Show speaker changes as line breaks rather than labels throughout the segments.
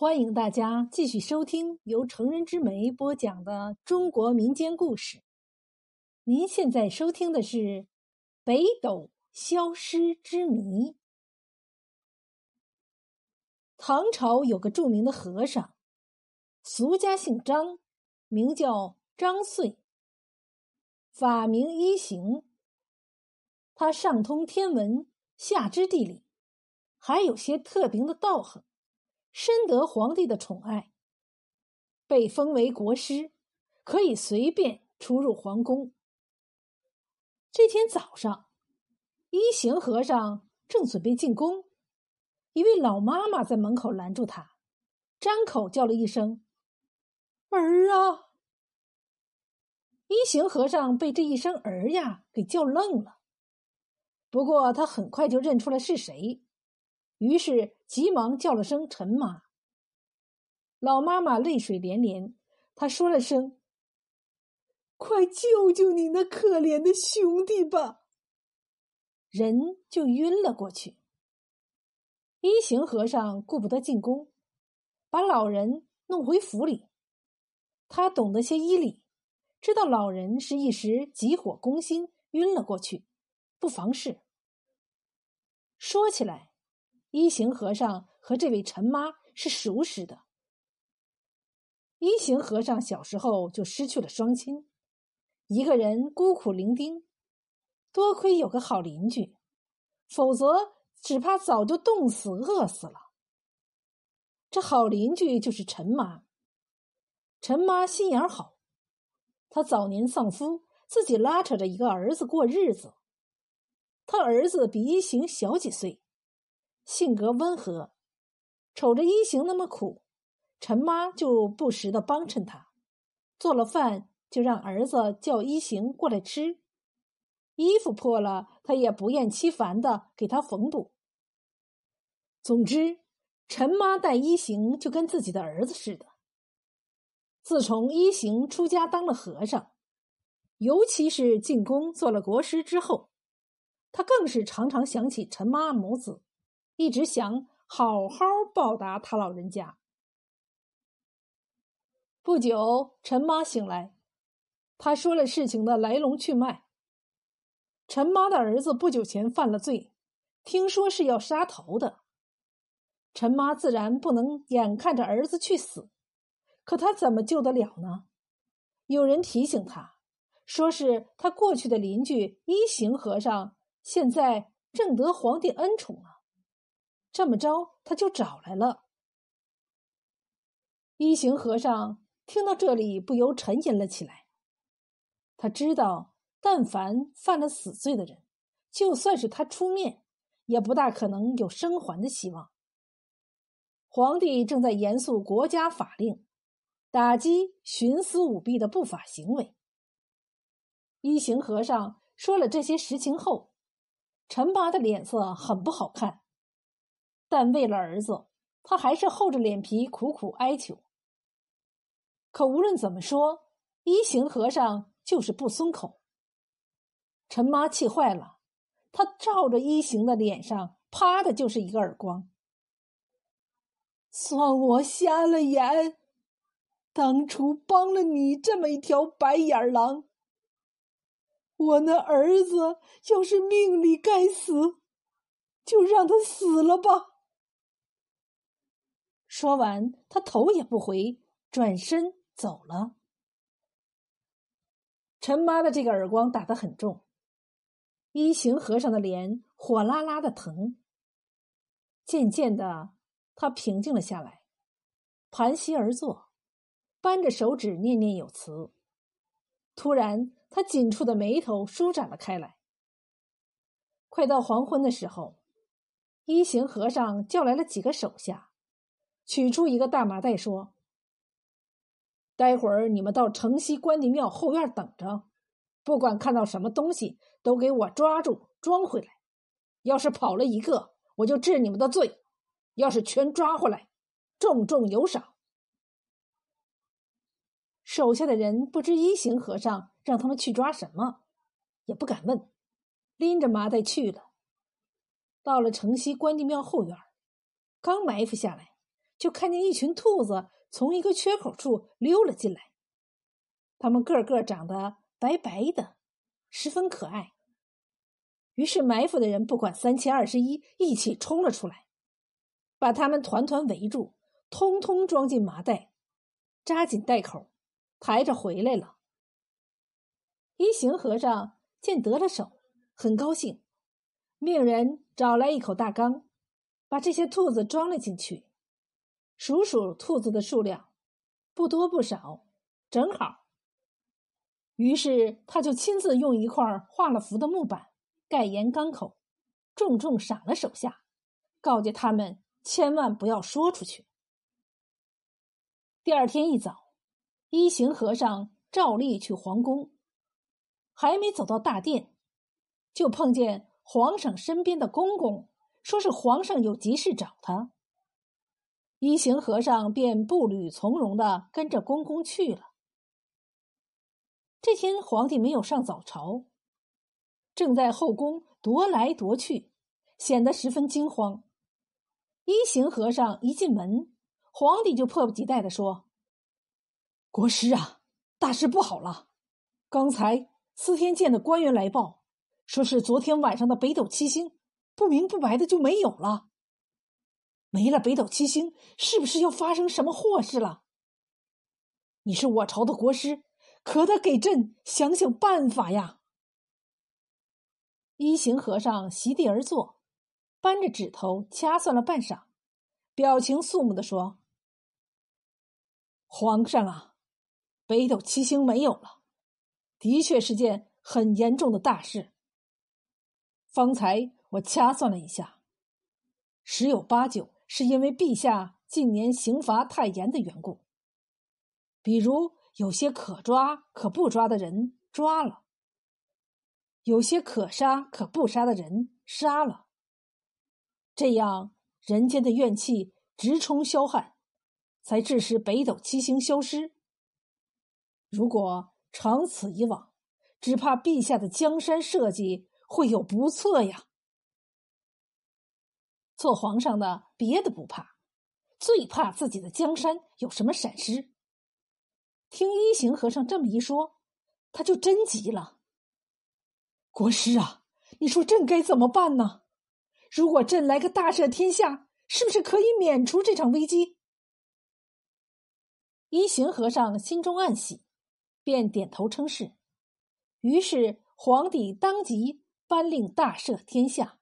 欢迎大家继续收听由成人之美播讲的中国民间故事。您现在收听的是《北斗消失之谜》。唐朝有个著名的和尚，俗家姓张，名叫张遂，法名一行。他上通天文，下知地理，还有些特别的道行，深得皇帝的宠爱，被封为国师，可以随便出入皇宫。这天早上，一行和尚正准备进宫，一位老妈妈在门口拦住他，张口叫了一声：“儿啊！”一行和尚被这一声“儿呀”给叫愣了。不过他很快就认出了是谁，于是急忙叫了声“陈妈”。老妈妈泪水连连，她说了声：“快救救你那可怜的兄弟吧！”人就晕了过去。一行和尚顾不得进宫，把老人弄回府里。他懂得些医理，知道老人是一时急火攻心，晕了过去。不妨事。说起来，一行和尚和这位陈妈是熟识的。一行和尚小时候就失去了双亲，一个人孤苦伶仃，多亏有个好邻居，否则只怕早就冻死、饿死了。这好邻居就是陈妈。陈妈心眼好，她早年丧夫，自己拉扯着一个儿子过日子。他儿子比一行小几岁，性格温和，瞅着一行那么苦，陈妈就不时的帮衬他，做了饭就让儿子叫一行过来吃，衣服破了他也不厌其烦的给他缝补。总之，陈妈待一行就跟自己的儿子似的。自从一行出家当了和尚，尤其是进宫做了国师之后。他更是常常想起陈妈母子，一直想好好报答他老人家。不久，陈妈醒来，他说了事情的来龙去脉。陈妈的儿子不久前犯了罪，听说是要杀头的。陈妈自然不能眼看着儿子去死，可他怎么救得了呢？有人提醒他，说是他过去的邻居一行和尚。现在正得皇帝恩宠呢，这么着他就找来了。一行和尚听到这里，不由沉吟了起来。他知道，但凡犯了死罪的人，就算是他出面，也不大可能有生还的希望。皇帝正在严肃国家法令，打击徇私舞弊的不法行为。一行和尚说了这些实情后。陈八的脸色很不好看，但为了儿子，他还是厚着脸皮苦苦哀求。可无论怎么说，一行和尚就是不松口。陈妈气坏了，她照着一行的脸上啪的就是一个耳光。算我瞎了眼，当初帮了你这么一条白眼狼。我那儿子要是命里该死，就让他死了吧。说完，他头也不回，转身走了。陈妈的这个耳光打得很重，一行和尚的脸火辣辣的疼。渐渐的，他平静了下来，盘膝而坐，扳着手指念念有词。突然。他紧蹙的眉头舒展了开来。快到黄昏的时候，一行和尚叫来了几个手下，取出一个大麻袋，说：“待会儿你们到城西关帝庙后院等着，不管看到什么东西，都给我抓住装回来。要是跑了一个，我就治你们的罪；要是全抓回来，重重有赏。”手下的人不知一行和尚让他们去抓什么，也不敢问，拎着麻袋去了。到了城西关帝庙后院，刚埋伏下来，就看见一群兔子从一个缺口处溜了进来。它们个个长得白白的，十分可爱。于是埋伏的人不管三七二十一，一起冲了出来，把他们团团围住，通通装进麻袋，扎紧袋口，抬着回来了。一行和尚见得了手，很高兴，命人找来一口大缸，把这些兔子装了进去，数数兔子的数量，不多不少，正好。于是他就亲自用一块画了符的木板。盖严缸口，重重赏了手下，告诫他们千万不要说出去。第二天一早，一行和尚照例去皇宫，还没走到大殿，就碰见皇上身边的公公，说是皇上有急事找他。一行和尚便步履从容的跟着公公去了。这天皇帝没有上早朝。正在后宫踱来踱去，显得十分惊慌。一行和尚一进门，皇帝就迫不及待的说：“国师啊，大事不好了！刚才司天监的官员来报，说是昨天晚上的北斗七星，不明不白的就没有了。没了北斗七星，是不是要发生什么祸事了？你是我朝的国师，可得给朕想想办法呀！”一行和尚席地而坐，扳着指头掐算了半晌，表情肃穆的说：“皇上啊，北斗七星没有了，的确是件很严重的大事。方才我掐算了一下，十有八九是因为陛下近年刑罚太严的缘故，比如有些可抓可不抓的人抓了。”有些可杀可不杀的人杀了，这样人间的怨气直冲霄汉，才致使北斗七星消失。如果长此以往，只怕陛下的江山社稷会有不测呀。做皇上的别的不怕，最怕自己的江山有什么闪失。听一行和尚这么一说，他就真急了。国师啊，你说朕该怎么办呢？如果朕来个大赦天下，是不是可以免除这场危机？一行和尚心中暗喜，便点头称是。于是皇帝当即颁令大赦天下。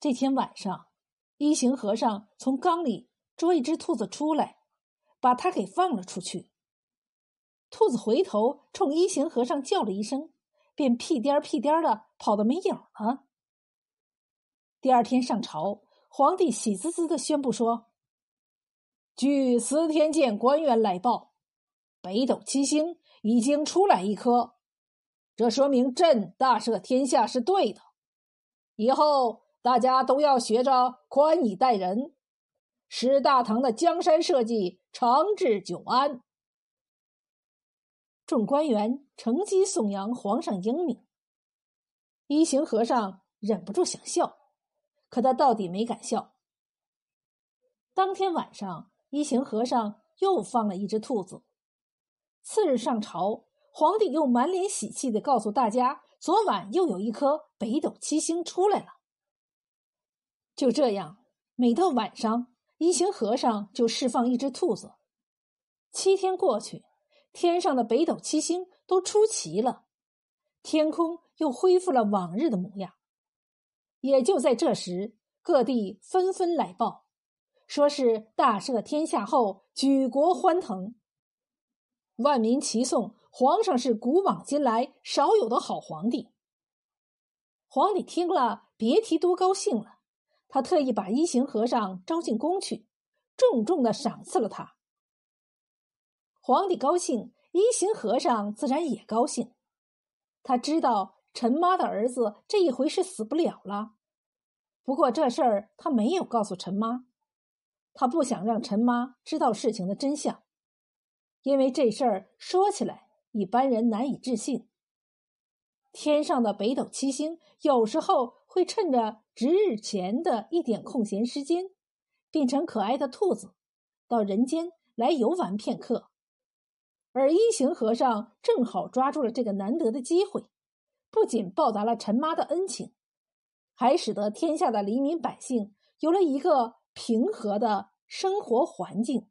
这天晚上，一行和尚从缸里捉一只兔子出来，把它给放了出去。兔子回头冲一行和尚叫了一声。便屁颠儿屁颠儿的跑得没影了。第二天上朝，皇帝喜滋滋的宣布说：“据司天监官员来报，北斗七星已经出来一颗，这说明朕大赦天下是对的。以后大家都要学着宽以待人，使大唐的江山社稷长治久安。”众官员乘机颂扬皇上英明。一行和尚忍不住想笑，可他到底没敢笑。当天晚上，一行和尚又放了一只兔子。次日上朝，皇帝又满脸喜气的告诉大家，昨晚又有一颗北斗七星出来了。就这样，每到晚上，一行和尚就释放一只兔子。七天过去。天上的北斗七星都出齐了，天空又恢复了往日的模样。也就在这时，各地纷纷来报，说是大赦天下后，举国欢腾，万民齐颂皇上是古往今来少有的好皇帝。皇帝听了，别提多高兴了，他特意把一行和尚招进宫去，重重的赏赐了他。皇帝高兴，一行和尚自然也高兴。他知道陈妈的儿子这一回是死不了了，不过这事儿他没有告诉陈妈，他不想让陈妈知道事情的真相，因为这事儿说起来一般人难以置信。天上的北斗七星有时候会趁着值日前的一点空闲时间，变成可爱的兔子，到人间来游玩片刻。而一行和尚正好抓住了这个难得的机会，不仅报答了陈妈的恩情，还使得天下的黎民百姓有了一个平和的生活环境。